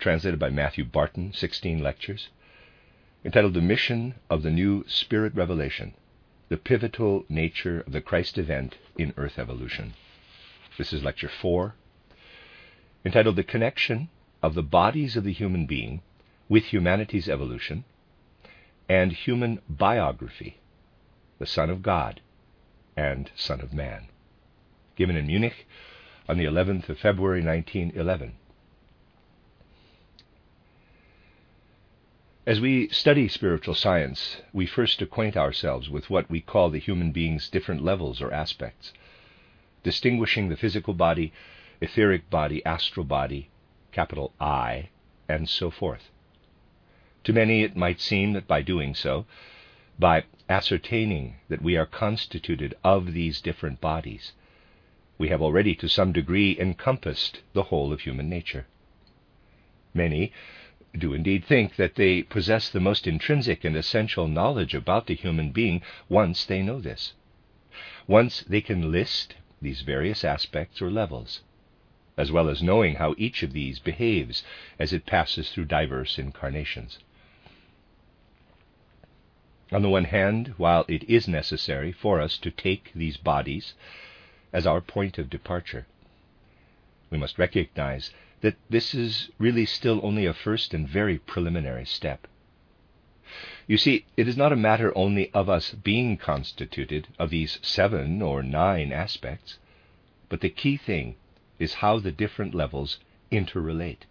translated by Matthew Barton, 16 lectures, entitled The Mission of the New Spirit Revelation The Pivotal Nature of the Christ Event in Earth Evolution. This is Lecture 4, entitled The Connection of the Bodies of the Human Being with Humanity's Evolution and Human Biography, the Son of God and Son of Man. Given in Munich on the 11th of February 1911. As we study spiritual science, we first acquaint ourselves with what we call the human being's different levels or aspects, distinguishing the physical body, etheric body, astral body, capital I, and so forth. To many it might seem that by doing so, by ascertaining that we are constituted of these different bodies, we have already to some degree encompassed the whole of human nature. Many do indeed think that they possess the most intrinsic and essential knowledge about the human being once they know this. Once they can list these various aspects or levels, as well as knowing how each of these behaves as it passes through diverse incarnations. On the one hand, while it is necessary for us to take these bodies as our point of departure, we must recognize that this is really still only a first and very preliminary step. You see, it is not a matter only of us being constituted of these seven or nine aspects, but the key thing is how the different levels interrelate,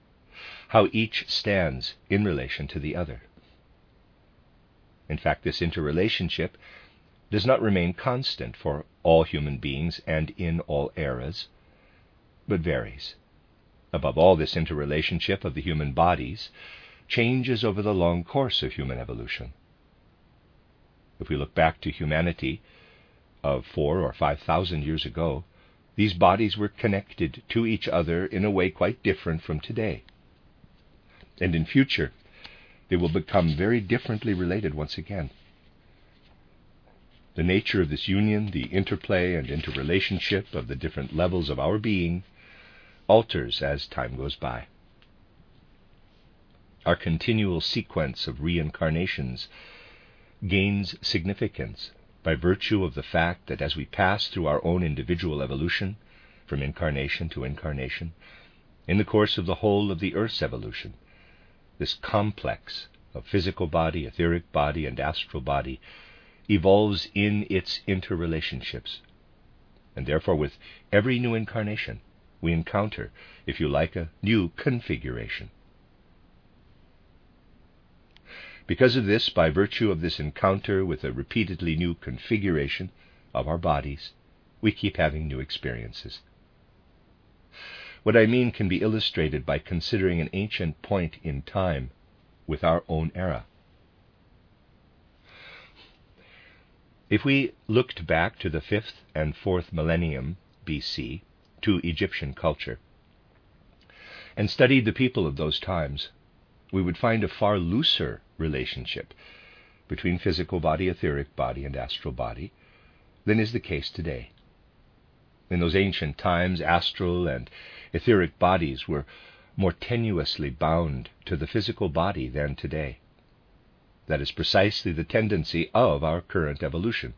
how each stands in relation to the other. In fact, this interrelationship does not remain constant for all human beings and in all eras, but varies. Above all, this interrelationship of the human bodies changes over the long course of human evolution. If we look back to humanity of four or five thousand years ago, these bodies were connected to each other in a way quite different from today. And in future, they will become very differently related once again. The nature of this union, the interplay and interrelationship of the different levels of our being, alters as time goes by. Our continual sequence of reincarnations gains significance by virtue of the fact that as we pass through our own individual evolution, from incarnation to incarnation, in the course of the whole of the Earth's evolution, this complex of physical body, etheric body, and astral body evolves in its interrelationships. And therefore, with every new incarnation, we encounter, if you like, a new configuration. Because of this, by virtue of this encounter with a repeatedly new configuration of our bodies, we keep having new experiences. What I mean can be illustrated by considering an ancient point in time with our own era. If we looked back to the fifth and fourth millennium BC, to Egyptian culture, and studied the people of those times, we would find a far looser relationship between physical body, etheric body, and astral body than is the case today. In those ancient times, astral and etheric bodies were more tenuously bound to the physical body than today. That is precisely the tendency of our current evolution.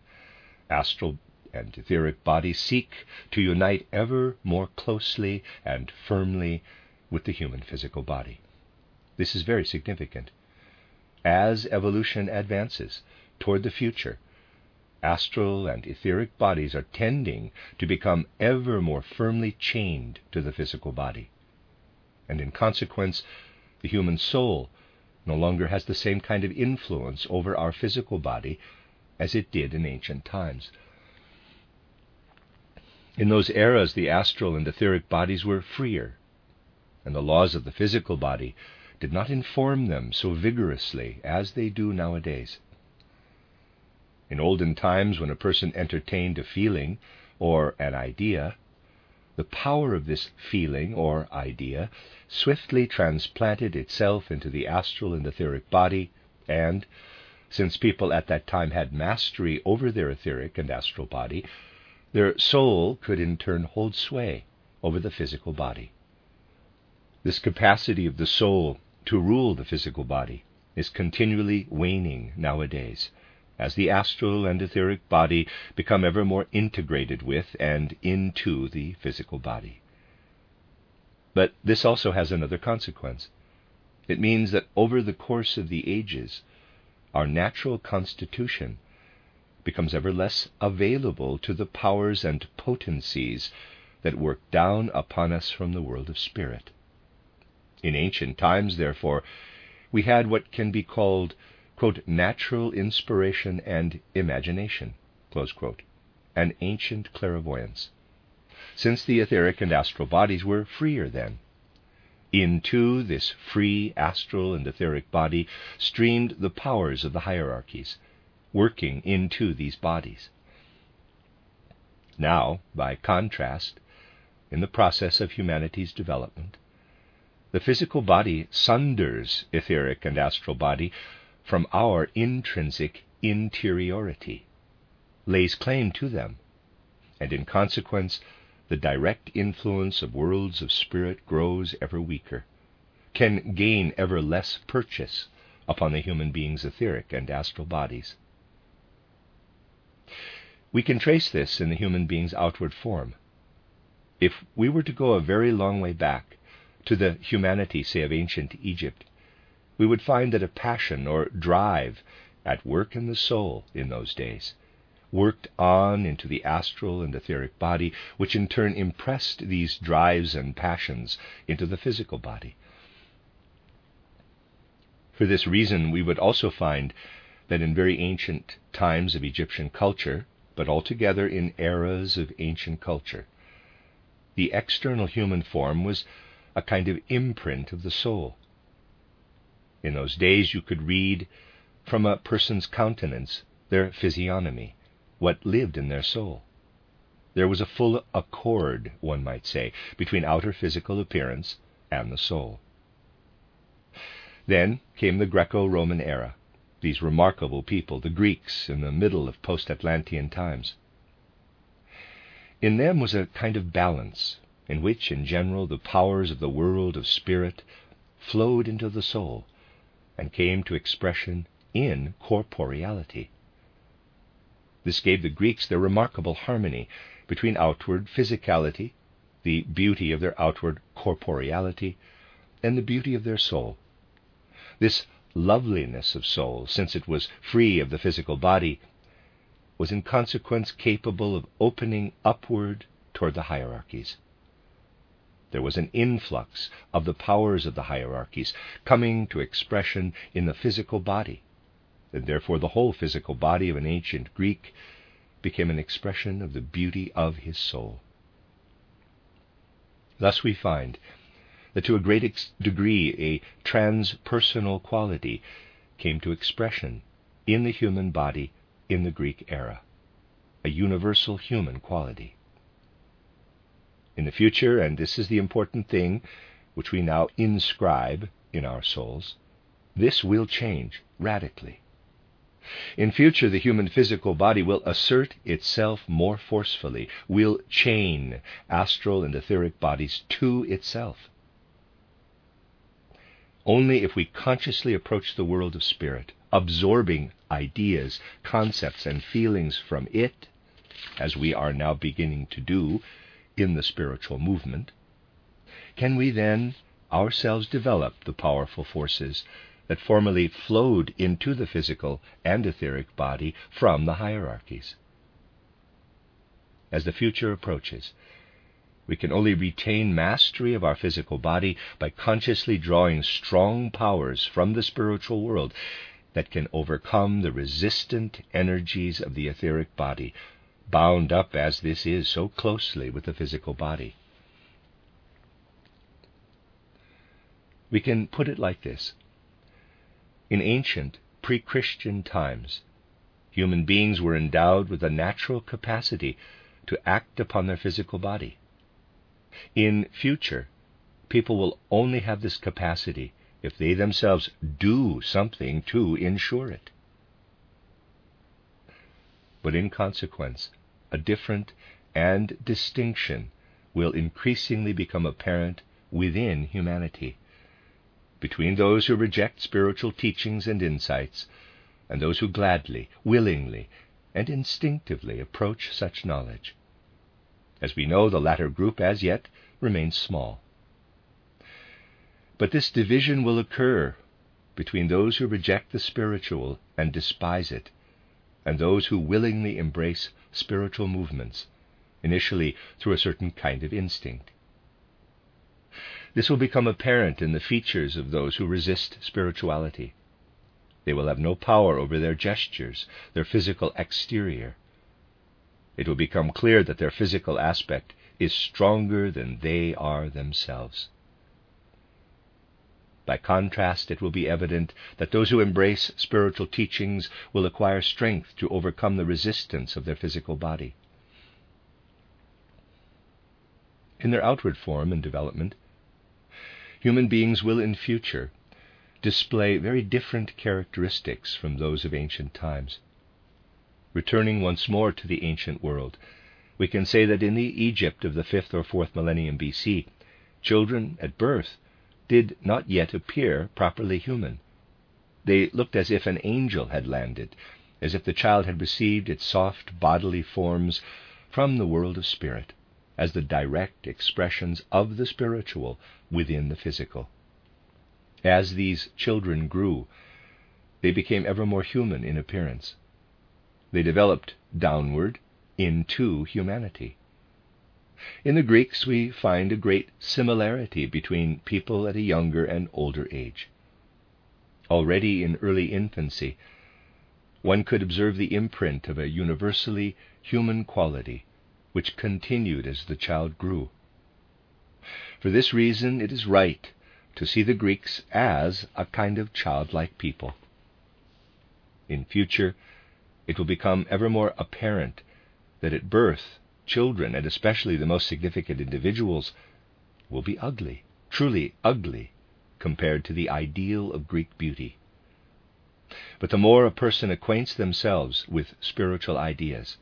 Astral and etheric body seek to unite ever more closely and firmly with the human physical body. This is very significant. As evolution advances toward the future, astral and etheric bodies are tending to become ever more firmly chained to the physical body. And in consequence, the human soul no longer has the same kind of influence over our physical body as it did in ancient times. In those eras, the astral and etheric bodies were freer, and the laws of the physical body did not inform them so vigorously as they do nowadays. In olden times, when a person entertained a feeling or an idea, the power of this feeling or idea swiftly transplanted itself into the astral and etheric body, and, since people at that time had mastery over their etheric and astral body, their soul could in turn hold sway over the physical body. This capacity of the soul to rule the physical body is continually waning nowadays as the astral and etheric body become ever more integrated with and into the physical body. But this also has another consequence. It means that over the course of the ages, our natural constitution becomes ever less available to the powers and potencies that work down upon us from the world of spirit. In ancient times, therefore, we had what can be called, quote, natural inspiration and imagination, quote, an ancient clairvoyance, since the etheric and astral bodies were freer then. Into this free astral and etheric body streamed the powers of the hierarchies, working into these bodies. Now, by contrast, in the process of humanity's development, the physical body sunders etheric and astral body from our intrinsic interiority, lays claim to them, and in consequence, the direct influence of worlds of spirit grows ever weaker, can gain ever less purchase upon the human being's etheric and astral bodies. We can trace this in the human being's outward form. If we were to go a very long way back, to the humanity, say, of ancient Egypt, we would find that a passion or drive at work in the soul in those days worked on into the astral and etheric body, which in turn impressed these drives and passions into the physical body. For this reason, we would also find that in very ancient times of Egyptian culture, but altogether in eras of ancient culture, the external human form was a kind of imprint of the soul. In those days, you could read from a person's countenance, their physiognomy, what lived in their soul. There was a full accord, one might say, between outer physical appearance and the soul. Then came the Greco Roman era, these remarkable people, the Greeks, in the middle of post Atlantean times. In them was a kind of balance in which, in general, the powers of the world of spirit flowed into the soul and came to expression in corporeality. This gave the Greeks their remarkable harmony between outward physicality, the beauty of their outward corporeality, and the beauty of their soul. This loveliness of soul, since it was free of the physical body, was in consequence capable of opening upward toward the hierarchies. There was an influx of the powers of the hierarchies coming to expression in the physical body, and therefore the whole physical body of an ancient Greek became an expression of the beauty of his soul. Thus we find that to a great degree a transpersonal quality came to expression in the human body in the Greek era, a universal human quality. In the future, and this is the important thing which we now inscribe in our souls, this will change radically. In future, the human physical body will assert itself more forcefully, will chain astral and etheric bodies to itself. Only if we consciously approach the world of spirit, absorbing ideas, concepts, and feelings from it, as we are now beginning to do, in the spiritual movement, can we then ourselves develop the powerful forces that formerly flowed into the physical and etheric body from the hierarchies? As the future approaches, we can only retain mastery of our physical body by consciously drawing strong powers from the spiritual world that can overcome the resistant energies of the etheric body bound up as this is so closely with the physical body. We can put it like this In ancient, pre Christian times, human beings were endowed with a natural capacity to act upon their physical body. In future, people will only have this capacity if they themselves do something to ensure it. But in consequence, a different and distinction will increasingly become apparent within humanity between those who reject spiritual teachings and insights and those who gladly, willingly, and instinctively approach such knowledge. As we know, the latter group as yet remains small. But this division will occur between those who reject the spiritual and despise it, and those who willingly embrace spiritual movements, initially through a certain kind of instinct. This will become apparent in the features of those who resist spirituality. They will have no power over their gestures, their physical exterior. It will become clear that their physical aspect is stronger than they are themselves. By contrast, it will be evident that those who embrace spiritual teachings will acquire strength to overcome the resistance of their physical body. In their outward form and development, human beings will in future display very different characteristics from those of ancient times. Returning once more to the ancient world, we can say that in the Egypt of the 5th or 4th millennium BC, children at birth did not yet appear properly human. They looked as if an angel had landed, as if the child had received its soft bodily forms from the world of spirit, as the direct expressions of the spiritual within the physical. As these children grew, they became ever more human in appearance. They developed downward into humanity. In the Greeks, we find a great similarity between people at a younger and older age. Already in early infancy, one could observe the imprint of a universally human quality which continued as the child grew. For this reason, it is right to see the Greeks as a kind of childlike people. In future, it will become ever more apparent that at birth children, and especially the most significant individuals, will be ugly, truly ugly, compared to the ideal of Greek beauty. But the more a person acquaints themselves with spiritual ideas,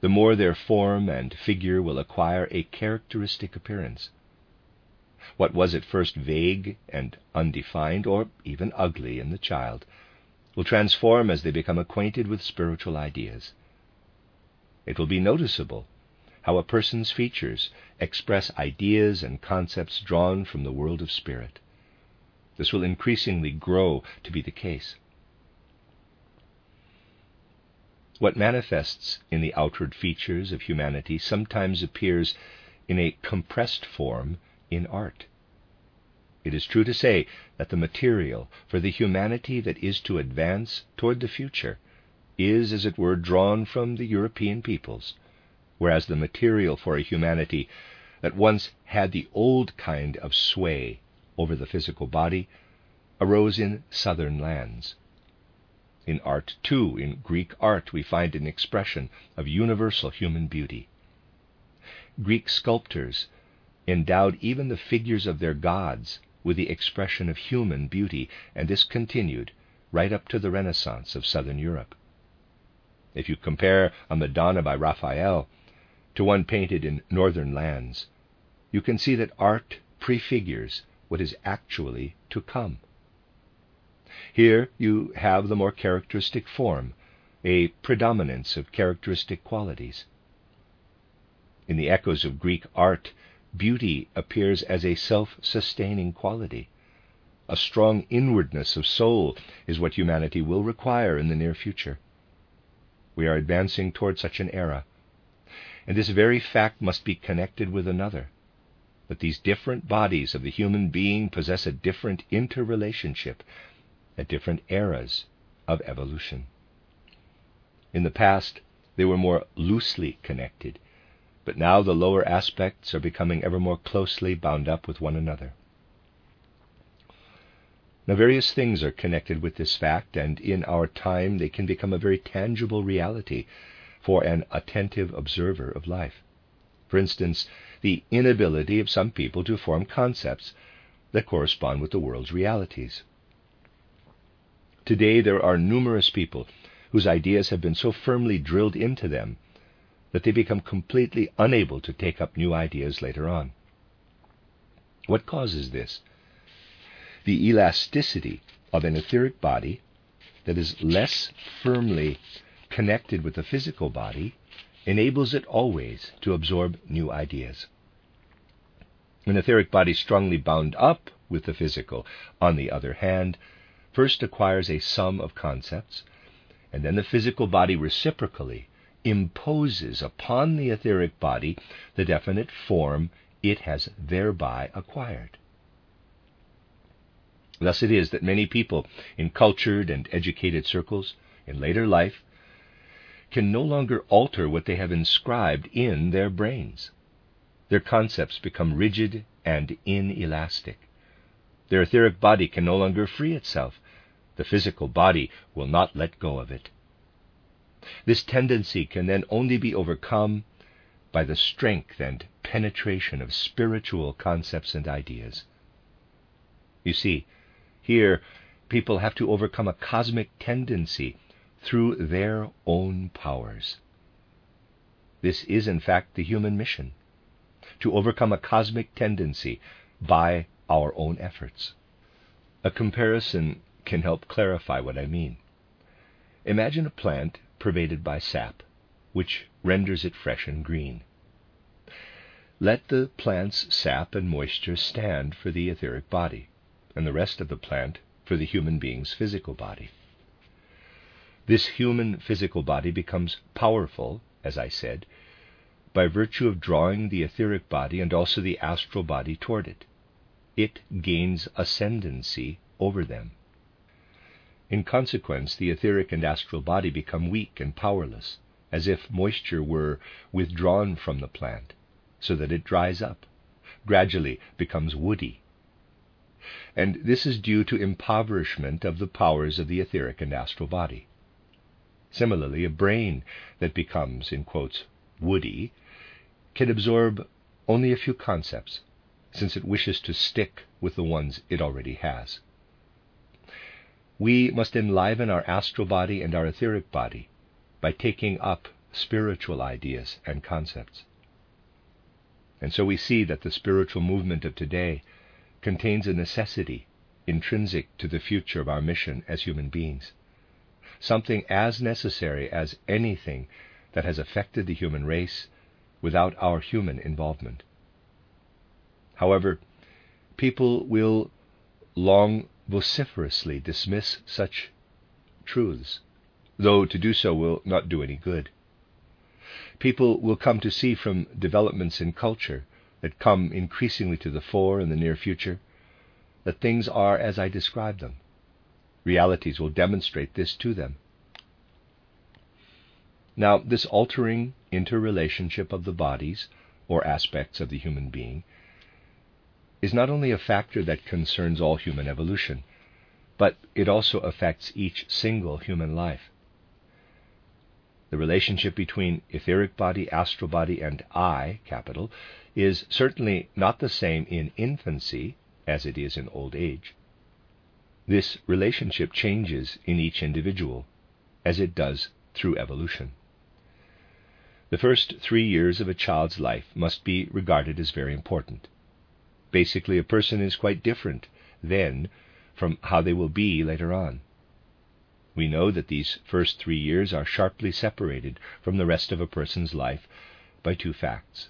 the more their form and figure will acquire a characteristic appearance. What was at first vague and undefined, or even ugly in the child, will transform as they become acquainted with spiritual ideas. It will be noticeable how a person's features express ideas and concepts drawn from the world of spirit. This will increasingly grow to be the case. What manifests in the outward features of humanity sometimes appears in a compressed form in art. It is true to say that the material for the humanity that is to advance toward the future is, as it were, drawn from the European peoples whereas the material for a humanity that once had the old kind of sway over the physical body arose in southern lands. In art, too, in Greek art, we find an expression of universal human beauty. Greek sculptors endowed even the figures of their gods with the expression of human beauty, and this continued right up to the Renaissance of southern Europe. If you compare a Madonna by Raphael to one painted in northern lands, you can see that art prefigures what is actually to come. Here you have the more characteristic form, a predominance of characteristic qualities. In the echoes of Greek art, beauty appears as a self sustaining quality. A strong inwardness of soul is what humanity will require in the near future. We are advancing toward such an era and this very fact must be connected with another that these different bodies of the human being possess a different interrelationship at different eras of evolution. In the past, they were more loosely connected, but now the lower aspects are becoming ever more closely bound up with one another. Now, various things are connected with this fact, and in our time they can become a very tangible reality for an attentive observer of life. For instance, the inability of some people to form concepts that correspond with the world's realities. Today, there are numerous people whose ideas have been so firmly drilled into them that they become completely unable to take up new ideas later on. What causes this? The elasticity of an etheric body that is less firmly connected with the physical body enables it always to absorb new ideas. An etheric body strongly bound up with the physical, on the other hand, first acquires a sum of concepts, and then the physical body reciprocally imposes upon the etheric body the definite form it has thereby acquired. Thus it is that many people in cultured and educated circles in later life can no longer alter what they have inscribed in their brains. Their concepts become rigid and inelastic. Their etheric body can no longer free itself. The physical body will not let go of it. This tendency can then only be overcome by the strength and penetration of spiritual concepts and ideas. You see, here people have to overcome a cosmic tendency through their own powers. This is, in fact, the human mission to overcome a cosmic tendency by our own efforts. A comparison can help clarify what I mean. Imagine a plant pervaded by sap, which renders it fresh and green. Let the plant's sap and moisture stand for the etheric body, and the rest of the plant for the human being's physical body. This human physical body becomes powerful, as I said, by virtue of drawing the etheric body and also the astral body toward it. It gains ascendancy over them. In consequence, the etheric and astral body become weak and powerless, as if moisture were withdrawn from the plant, so that it dries up, gradually becomes woody. And this is due to impoverishment of the powers of the etheric and astral body. Similarly, a brain that becomes, in quotes, woody can absorb only a few concepts, since it wishes to stick with the ones it already has. We must enliven our astral body and our etheric body by taking up spiritual ideas and concepts. And so we see that the spiritual movement of today contains a necessity intrinsic to the future of our mission as human beings something as necessary as anything that has affected the human race without our human involvement. However, people will long vociferously dismiss such truths, though to do so will not do any good. People will come to see from developments in culture that come increasingly to the fore in the near future that things are as I describe them Realities will demonstrate this to them. Now, this altering interrelationship of the bodies, or aspects of the human being, is not only a factor that concerns all human evolution, but it also affects each single human life. The relationship between etheric body, astral body, and I, capital, is certainly not the same in infancy as it is in old age. This relationship changes in each individual, as it does through evolution. The first three years of a child's life must be regarded as very important. Basically, a person is quite different then from how they will be later on. We know that these first three years are sharply separated from the rest of a person's life by two facts.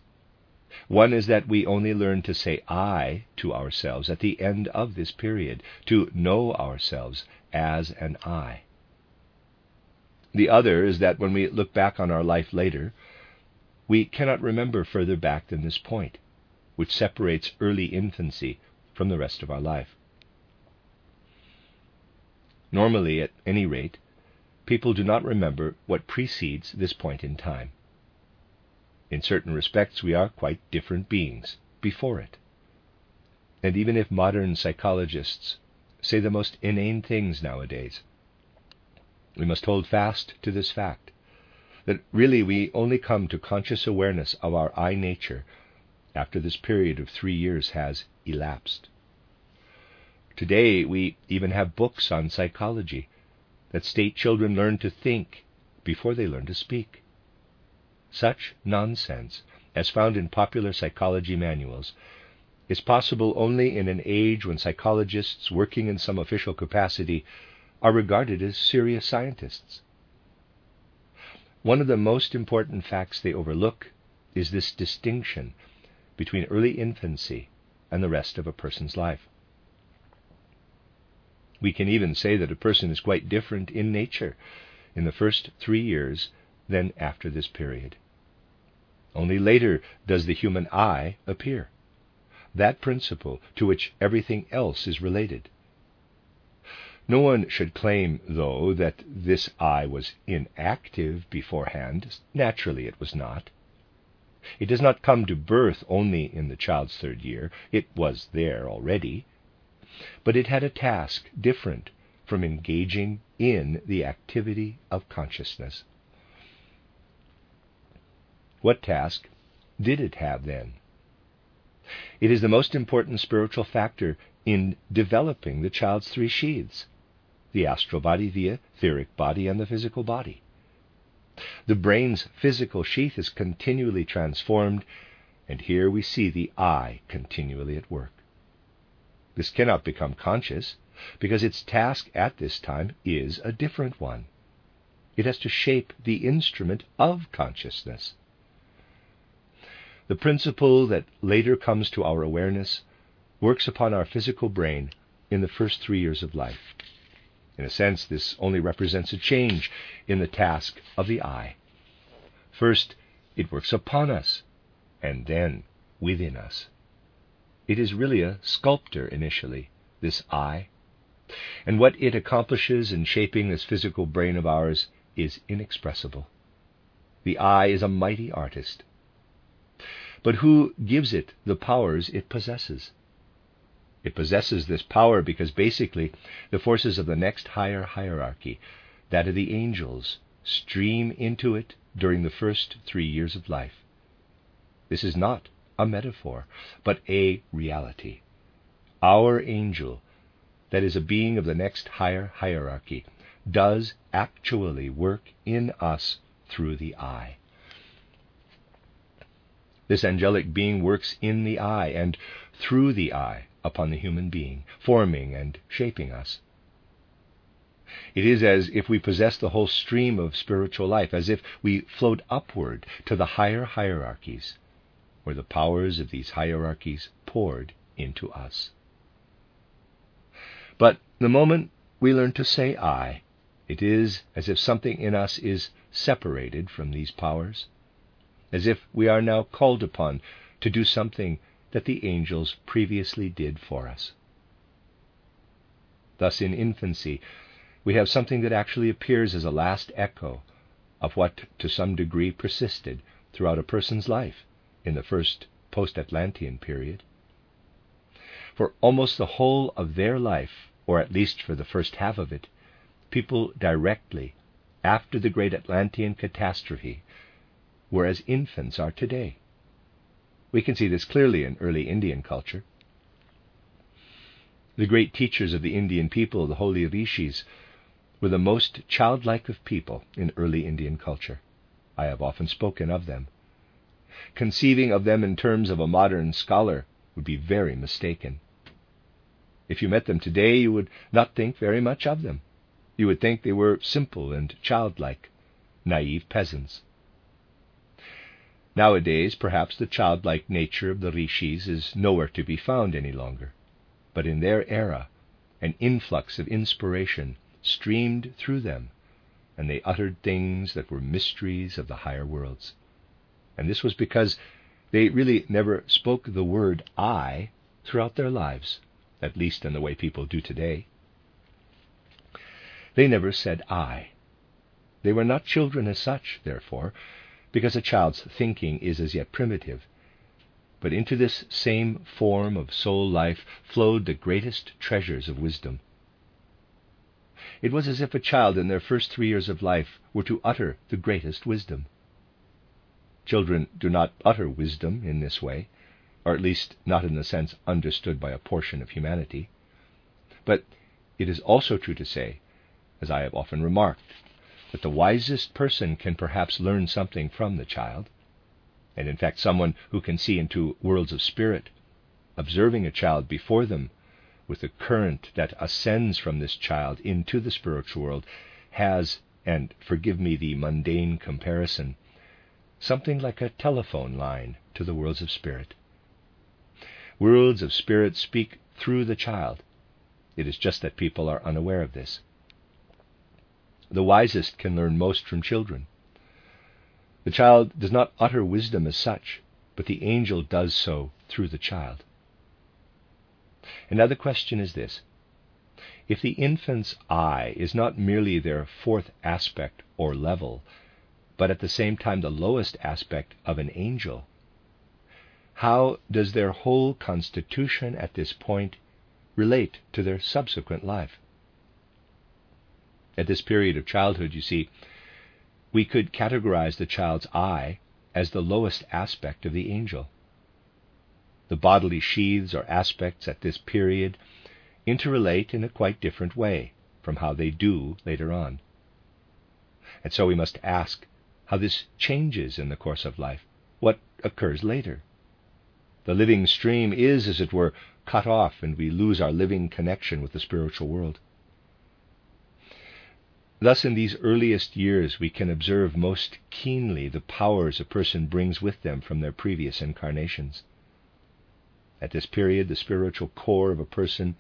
One is that we only learn to say I to ourselves at the end of this period, to know ourselves as an I. The other is that when we look back on our life later, we cannot remember further back than this point, which separates early infancy from the rest of our life. Normally, at any rate, people do not remember what precedes this point in time. In certain respects, we are quite different beings before it. And even if modern psychologists say the most inane things nowadays. We must hold fast to this fact that really we only come to conscious awareness of our I nature after this period of three years has elapsed. Today, we even have books on psychology that state children learn to think before they learn to speak. Such nonsense, as found in popular psychology manuals, is possible only in an age when psychologists working in some official capacity are regarded as serious scientists. One of the most important facts they overlook is this distinction between early infancy and the rest of a person's life. We can even say that a person is quite different in nature in the first three years than after this period. Only later does the human I appear, that principle to which everything else is related. No one should claim, though, that this I was inactive beforehand. Naturally, it was not. It does not come to birth only in the child's third year. It was there already. But it had a task different from engaging in the activity of consciousness. What task did it have then? It is the most important spiritual factor in developing the child's three sheaths the astral body, the etheric body, and the physical body. The brain's physical sheath is continually transformed, and here we see the I continually at work. This cannot become conscious because its task at this time is a different one. It has to shape the instrument of consciousness. The principle that later comes to our awareness works upon our physical brain in the first three years of life. In a sense, this only represents a change in the task of the I. First, it works upon us, and then within us. It is really a sculptor initially, this I. And what it accomplishes in shaping this physical brain of ours is inexpressible. The I is a mighty artist. But who gives it the powers it possesses? It possesses this power because basically the forces of the next higher hierarchy, that of the angels, stream into it during the first three years of life. This is not a metaphor, but a reality. Our angel, that is a being of the next higher hierarchy, does actually work in us through the I. This angelic being works in the I and through the I upon the human being, forming and shaping us. It is as if we possess the whole stream of spiritual life, as if we float upward to the higher hierarchies, where the powers of these hierarchies poured into us. But the moment we learn to say I, it is as if something in us is separated from these powers, as if we are now called upon to do something that the angels previously did for us. Thus, in infancy, we have something that actually appears as a last echo of what to some degree persisted throughout a person's life in the first post Atlantean period. For almost the whole of their life, or at least for the first half of it, people directly, after the great Atlantean catastrophe, were as infants are today. We can see this clearly in early Indian culture. The great teachers of the Indian people, the holy rishis, were the most childlike of people in early Indian culture. I have often spoken of them conceiving of them in terms of a modern scholar would be very mistaken. If you met them today, you would not think very much of them. You would think they were simple and childlike, naive peasants. Nowadays, perhaps the childlike nature of the rishis is nowhere to be found any longer. But in their era, an influx of inspiration streamed through them, and they uttered things that were mysteries of the higher worlds. And this was because they really never spoke the word I throughout their lives, at least in the way people do today. They never said I. They were not children as such, therefore, because a child's thinking is as yet primitive. But into this same form of soul life flowed the greatest treasures of wisdom, it was as if a child in their first three years of life were to utter the greatest wisdom. Children do not utter wisdom in this way, or at least not in the sense understood by a portion of humanity. But it is also true to say, as I have often remarked, that the wisest person can perhaps learn something from the child, and in fact, someone who can see into worlds of spirit, observing a child before them with the current that ascends from this child into the spiritual world, has, and forgive me the mundane comparison, something like a telephone line to the worlds of spirit. Worlds of spirit speak through the child. It is just that people are unaware of this. The wisest can learn most from children. The child does not utter wisdom as such, but the angel does so through the child. Another question is this If the infant's I is not merely their fourth aspect or level, but at the same time the lowest aspect of an angel, how does their whole constitution at this point relate to their subsequent life? At this period of childhood, you see, we could categorize the child's I as the lowest aspect of the angel. The bodily sheaths or aspects at this period interrelate in a quite different way from how they do later on. And so we must ask how this changes in the course of life, what occurs later. The living stream is, as it were, cut off, and we lose our living connection with the spiritual world. Thus, in these earliest years, we can observe most keenly the powers a person brings with them from their previous incarnations. At this period, the spiritual core of a person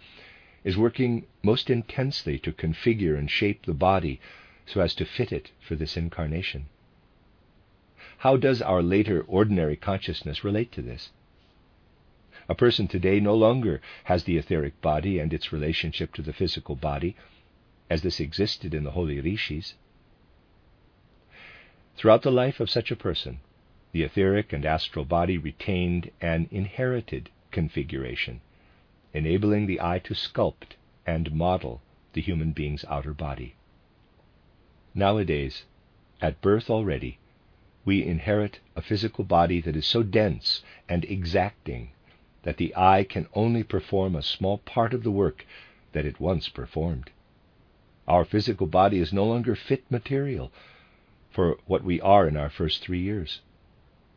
is working most intensely to configure and shape the body so as to fit it for this incarnation. How does our later ordinary consciousness relate to this? A person today no longer has the etheric body and its relationship to the physical body, as this existed in the holy rishis. Throughout the life of such a person, the etheric and astral body retained an inherited configuration, enabling the I to sculpt and model the human being's outer body. Nowadays, at birth already, we inherit a physical body that is so dense and exacting that the I can only perform a small part of the work that it once performed. Our physical body is no longer fit material for what we are in our first three years.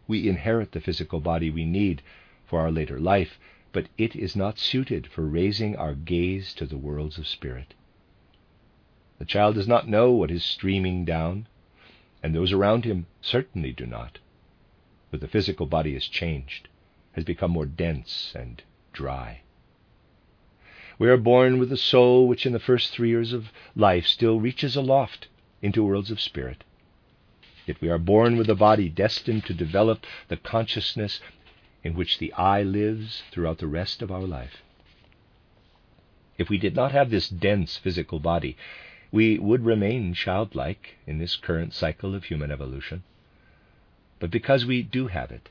We inherit the physical body we need for our later life, but it is not suited for raising our gaze to the worlds of spirit. The child does not know what is streaming down, and those around him certainly do not. But the physical body has changed, has become more dense and dry. We are born with a soul which, in the first three years of life, still reaches aloft into worlds of spirit. Yet we are born with a body destined to develop the consciousness in which the I lives throughout the rest of our life. If we did not have this dense physical body, we would remain childlike in this current cycle of human evolution. But because we do have it,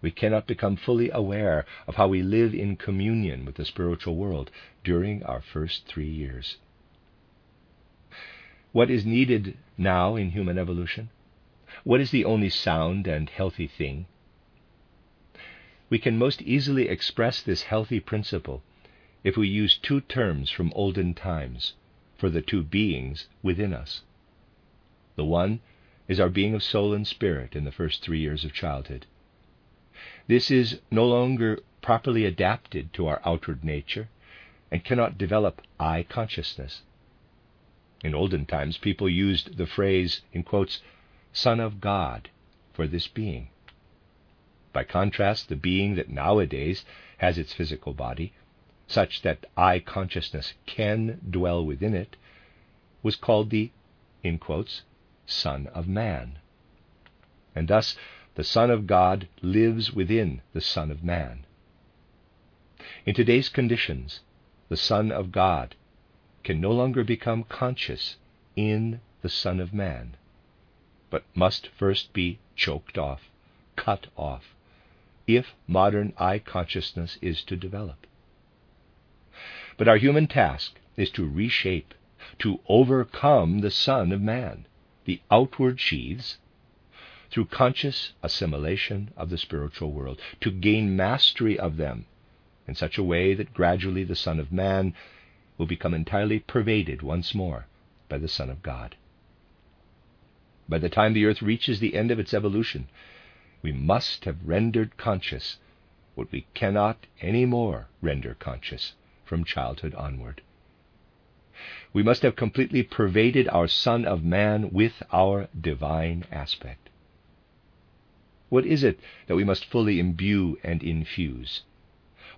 we cannot become fully aware of how we live in communion with the spiritual world during our first three years. What is needed now in human evolution? What is the only sound and healthy thing we can most easily express this healthy principle if we use two terms from olden times for the two beings within us. The one is our being of soul and spirit in the first three years of childhood. This is no longer properly adapted to our outward nature and cannot develop I consciousness. In olden times, people used the phrase, in quotes, Son of God for this being. By contrast, the being that nowadays has its physical body, such that I consciousness can dwell within it, was called the, in quotes, Son of Man. And thus the Son of God lives within the Son of Man. In today's conditions, the Son of God can no longer become conscious in the Son of Man, but must first be choked off, cut off, if modern I consciousness is to develop. But our human task is to reshape to overcome the Son of Man, the outward sheaths, through conscious assimilation of the spiritual world, to gain mastery of them in such a way that gradually the Son of Man will become entirely pervaded once more by the Son of God. By the time the earth reaches the end of its evolution, we must have rendered conscious what we cannot any more render conscious from childhood onward. We must have completely pervaded our Son of Man with our divine aspect. What is it that we must fully imbue and infuse?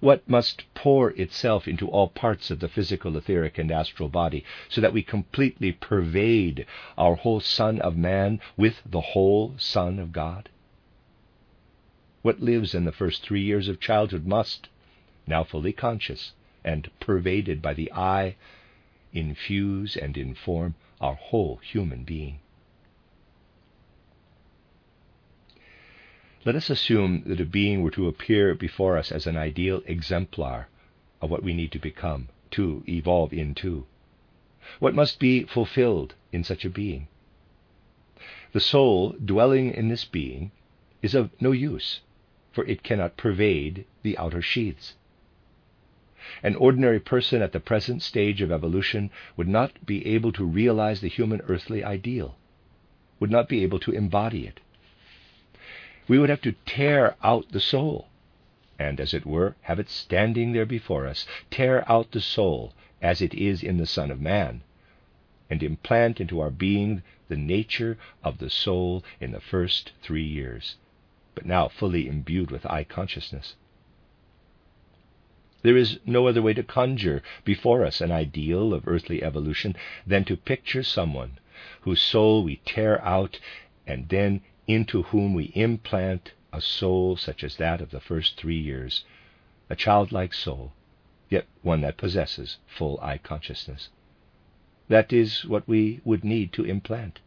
What must pour itself into all parts of the physical, etheric, and astral body, so that we completely pervade our whole Son of Man with the whole Son of God? What lives in the first three years of childhood must, now fully conscious and pervaded by the I, infuse and inform our whole human being. Let us assume that a being were to appear before us as an ideal exemplar of what we need to become, to evolve into. What must be fulfilled in such a being? The soul dwelling in this being is of no use, for it cannot pervade the outer sheaths. An ordinary person at the present stage of evolution would not be able to realize the human earthly ideal, would not be able to embody it we would have to tear out the soul, and, as it were, have it standing there before us, tear out the soul as it is in the Son of Man, and implant into our being the nature of the soul in the first three years, but now fully imbued with I consciousness. There is no other way to conjure before us an ideal of earthly evolution than to picture someone whose soul we tear out and then into whom we implant a soul such as that of the first three years, a childlike soul, yet one that possesses full I consciousness. That is what we would need to implant.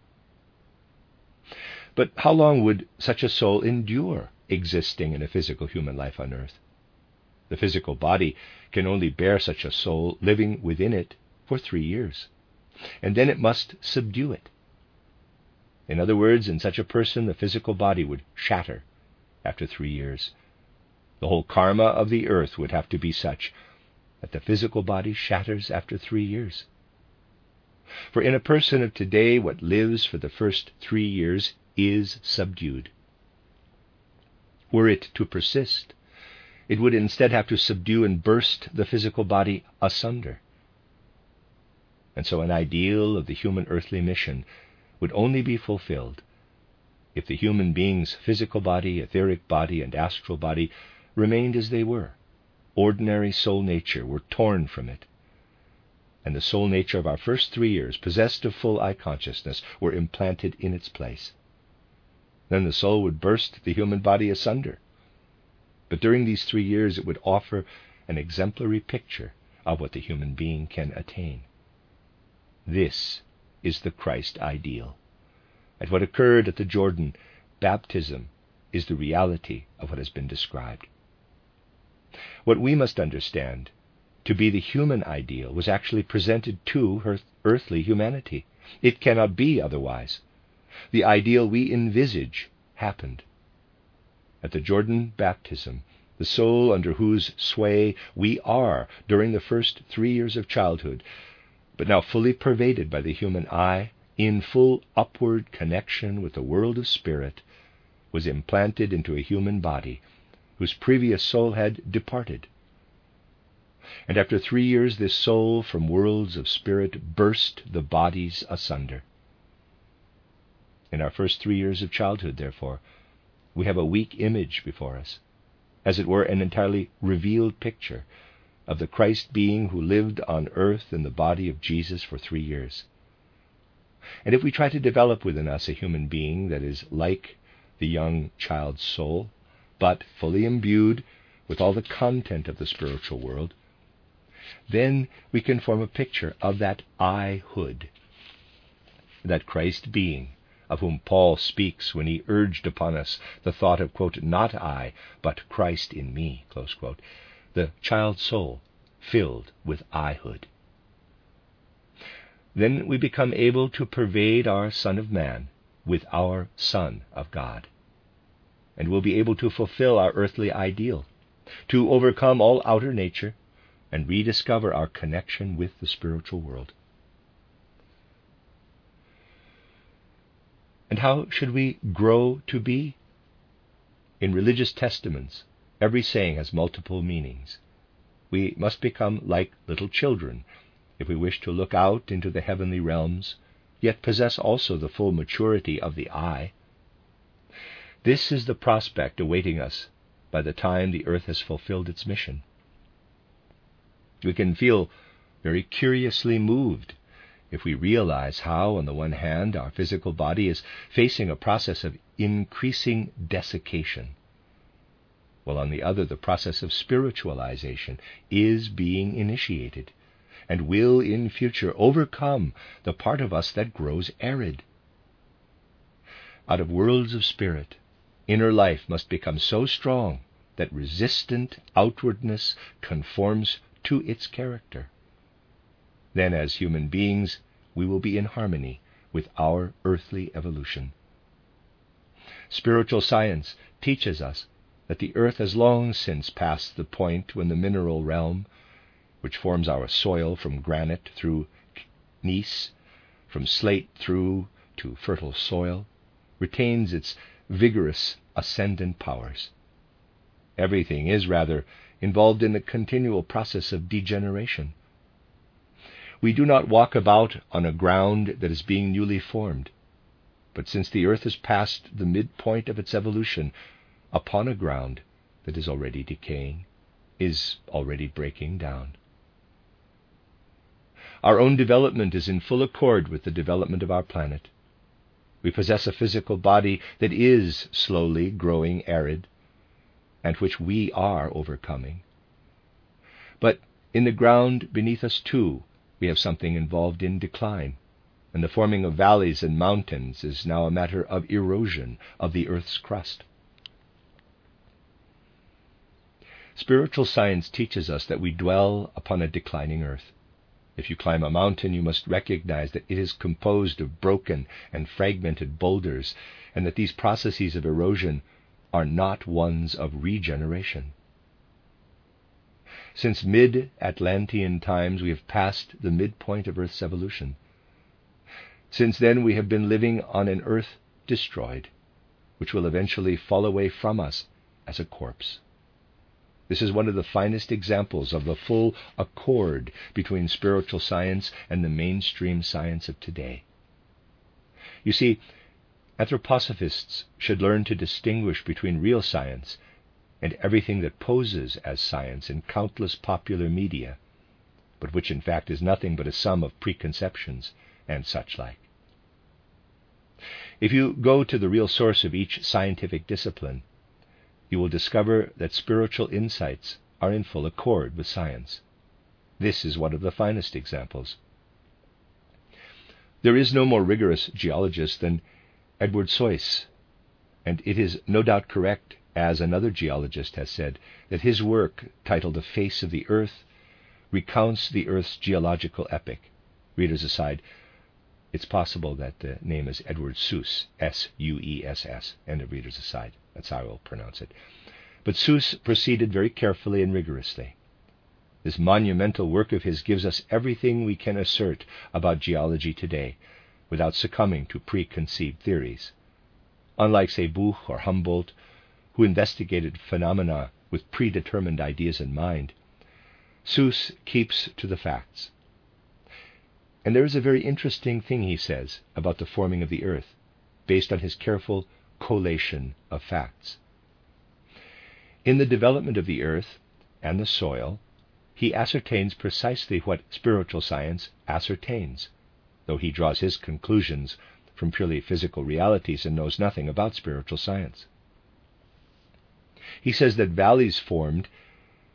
But how long would such a soul endure existing in a physical human life on earth? The physical body can only bear such a soul living within it for three years, and then it must subdue it. In other words, in such a person, the physical body would shatter after three years. The whole karma of the earth would have to be such that the physical body shatters after three years. For in a person of today, what lives for the first three years is subdued. Were it to persist, it would instead have to subdue and burst the physical body asunder. And so, an ideal of the human earthly mission would only be fulfilled if the human being's physical body, etheric body, and astral body remained as they were. Ordinary soul nature were torn from it. And the soul nature of our first three years, possessed of full I consciousness, were implanted in its place. Then the soul would burst the human body asunder. But during these three years, it would offer an exemplary picture of what the human being can attain. This is the Christ ideal. And what occurred at the Jordan, baptism, is the reality of what has been described. What we must understand to be the human ideal was actually presented to her earthly humanity. It cannot be otherwise. The ideal we envisage happened. At the Jordan baptism, the soul under whose sway we are during the first three years of childhood but now fully pervaded by the human I, in full upward connection with the world of spirit, was implanted into a human body whose previous soul had departed. And after three years, this soul from worlds of spirit burst the bodies asunder. In our first three years of childhood, therefore, we have a weak image before us, as it were an entirely revealed picture of the Christ being who lived on earth in the body of Jesus for three years. And if we try to develop within us a human being that is like the young child's soul, but fully imbued with all the content of the spiritual world, then we can form a picture of that I-hood, that Christ being, of whom Paul speaks when he urged upon us the thought of, quote, not I, but Christ in me, quote, the child soul filled with I-hood. then we become able to pervade our Son of Man with our Son of God, and will be able to fulfill our earthly ideal, to overcome all outer nature, and rediscover our connection with the spiritual world. And how should we grow to be? In religious testaments, every saying has multiple meanings. We must become like little children if we wish to look out into the heavenly realms, yet possess also the full maturity of the I. This is the prospect awaiting us by the time the earth has fulfilled its mission. We can feel very curiously moved if we realize how, on the one hand, our physical body is facing a process of increasing desiccation, while on the other, the process of spiritualization is being initiated and will in future overcome the part of us that grows arid. Out of worlds of spirit, inner life must become so strong that resistant outwardness conforms to its character. Then, as human beings, we will be in harmony with our earthly evolution. Spiritual science teaches us that the earth has long since passed the point when the mineral realm, which forms our soil from granite through gneiss, from slate through to fertile soil, retains its vigorous ascendant powers. Everything is, rather, involved in a continual process of degeneration. We do not walk about on a ground that is being newly formed, but since the earth has passed the midpoint of its evolution, upon a ground that is already decaying, is already breaking down. Our own development is in full accord with the development of our planet. We possess a physical body that is slowly growing arid, and which we are overcoming. But in the ground beneath us, too, we have something involved in decline, and the forming of valleys and mountains is now a matter of erosion of the earth's crust. Spiritual science teaches us that we dwell upon a declining earth. If you climb a mountain, you must recognize that it is composed of broken and fragmented boulders, and that these processes of erosion are not ones of regeneration. Since mid Atlantean times, we have passed the midpoint of Earth's evolution. Since then, we have been living on an Earth destroyed, which will eventually fall away from us as a corpse. This is one of the finest examples of the full accord between spiritual science and the mainstream science of today. You see, anthroposophists should learn to distinguish between real science and everything that poses as science in countless popular media, but which in fact is nothing but a sum of preconceptions and such like. If you go to the real source of each scientific discipline, you will discover that spiritual insights are in full accord with science. This is one of the finest examples. There is no more rigorous geologist than Edward Suess, and it is no doubt correct as another geologist has said, that his work, titled The Face of the Earth, recounts the Earth's geological epoch. Readers aside, it's possible that the name is Edward Suess, S U E S S, end of readers aside. That's how I will pronounce it. But Suess proceeded very carefully and rigorously. This monumental work of his gives us everything we can assert about geology today without succumbing to preconceived theories. Unlike, say, Buch or Humboldt, who investigated phenomena with predetermined ideas in mind, Suess keeps to the facts. And there is a very interesting thing he says about the forming of the earth, based on his careful collation of facts. In the development of the earth and the soil, he ascertains precisely what spiritual science ascertains, though he draws his conclusions from purely physical realities and knows nothing about spiritual science. He says that valleys formed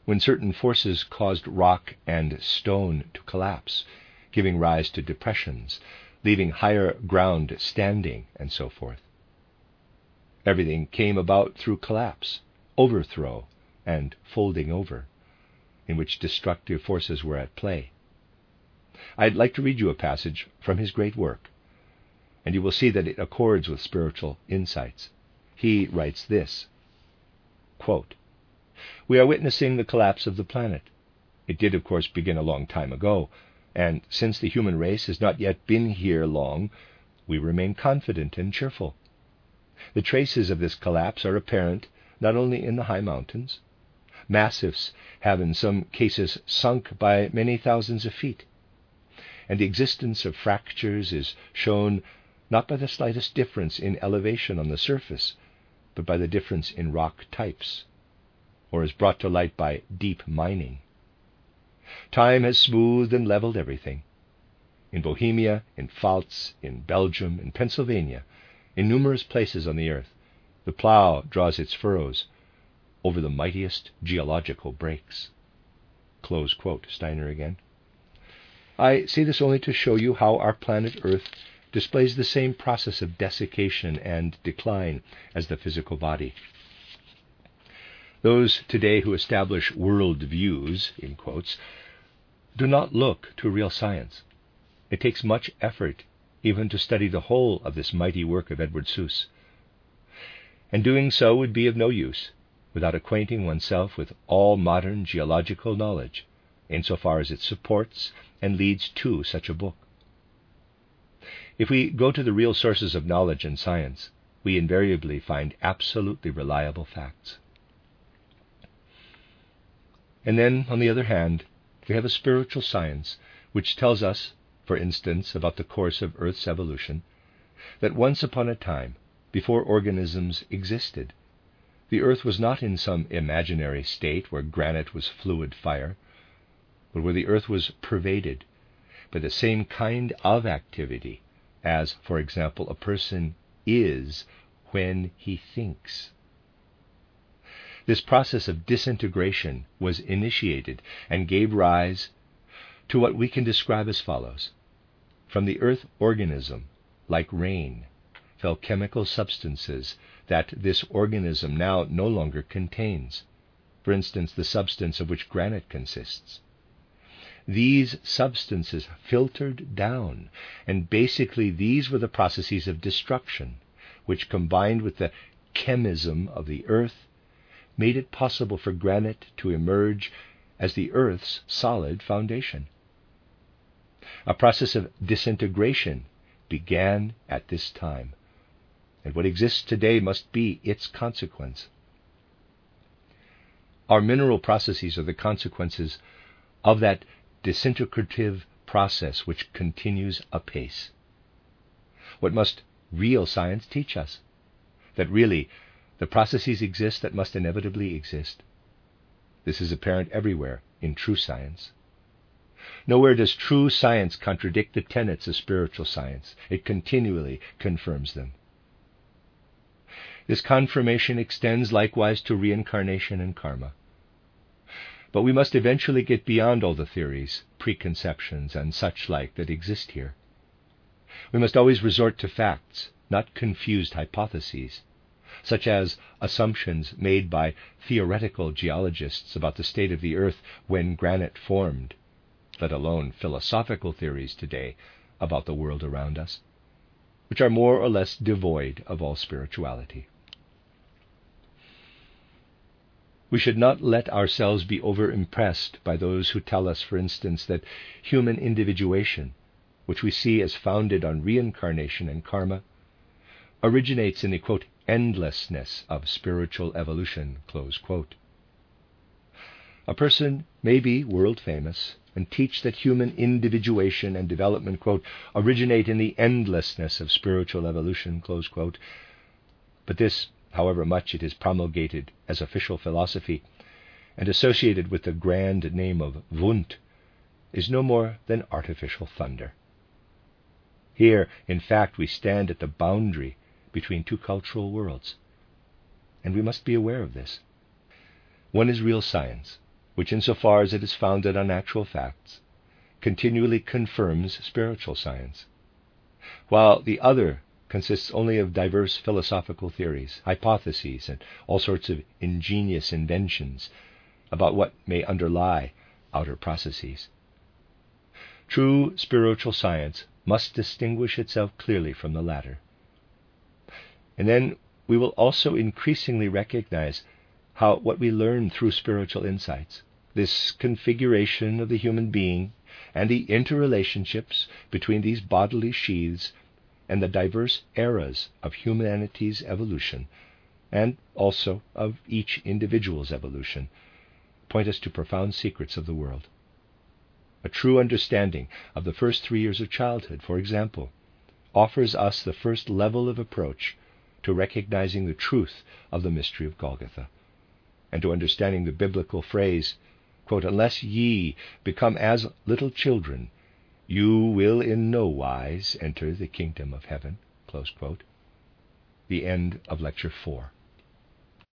when certain forces caused rock and stone to collapse, giving rise to depressions, leaving higher ground standing, and so forth. Everything came about through collapse, overthrow, and folding over, in which destructive forces were at play. I'd like to read you a passage from his great work, and you will see that it accords with spiritual insights. He writes this quote, We are witnessing the collapse of the planet. It did, of course, begin a long time ago, and since the human race has not yet been here long, we remain confident and cheerful. The traces of this collapse are apparent not only in the high mountains. Massifs have in some cases sunk by many thousands of feet, and the existence of fractures is shown not by the slightest difference in elevation on the surface, but by the difference in rock types, or is brought to light by deep mining. Time has smoothed and leveled everything. In Bohemia, in Pfalz, in Belgium, in Pennsylvania, in numerous places on the earth, the plow draws its furrows over the mightiest geological breaks. Close quote, Steiner again. I say this only to show you how our planet Earth displays the same process of desiccation and decline as the physical body. Those today who establish world views, in quotes, do not look to real science. It takes much effort even to study the whole of this mighty work of Edward Suess. And doing so would be of no use without acquainting oneself with all modern geological knowledge, insofar as it supports and leads to such a book. If we go to the real sources of knowledge and science, we invariably find absolutely reliable facts. And then, on the other hand, we have a spiritual science which tells us, for instance, about the course of Earth's evolution, that once upon a time, before organisms existed, the Earth was not in some imaginary state where granite was fluid fire, but where the Earth was pervaded by the same kind of activity as, for example, a person is when he thinks. This process of disintegration was initiated and gave rise to what we can describe as follows. From the earth organism, like rain, fell chemical substances that this organism now no longer contains. For instance, the substance of which granite consists. These substances filtered down, and basically these were the processes of destruction, which combined with the chemism of the earth made it possible for granite to emerge as the Earth's solid foundation. A process of disintegration began at this time, and what exists today must be its consequence. Our mineral processes are the consequences of that disintegrative process which continues apace. What must real science teach us? That really the processes exist that must inevitably exist. This is apparent everywhere in true science. Nowhere does true science contradict the tenets of spiritual science. It continually confirms them. This confirmation extends likewise to reincarnation and karma. But we must eventually get beyond all the theories, preconceptions, and such like that exist here. We must always resort to facts, not confused hypotheses, such as assumptions made by theoretical geologists about the state of the earth when granite formed, let alone philosophical theories today about the world around us, which are more or less devoid of all spirituality. We should not let ourselves be over impressed by those who tell us, for instance, that human individuation, which we see as founded on reincarnation and karma, originates in the quote, endlessness of spiritual evolution. A person may be world famous and teach that human individuation and development, quote, originate in the endlessness of spiritual evolution, But this, however much it is promulgated as official philosophy and associated with the grand name of Wundt, is no more than artificial thunder. Here, in fact, we stand at the boundary between two cultural worlds. And we must be aware of this. One is real science, which, insofar as it is founded on actual facts, continually confirms spiritual science, while the other consists only of diverse philosophical theories, hypotheses, and all sorts of ingenious inventions about what may underlie outer processes. True spiritual science must distinguish itself clearly from the latter. And then we will also increasingly recognize how what we learn through spiritual insights, this configuration of the human being and the interrelationships between these bodily sheaths and the diverse eras of humanity's evolution, and also of each individual's evolution, point us to profound secrets of the world. A true understanding of the first three years of childhood, for example, offers us the first level of approach to recognizing the truth of the mystery of Golgotha and to understanding the biblical phrase, quote, Unless ye become as little children, you will in no wise enter the kingdom of heaven. The end of Lecture 4.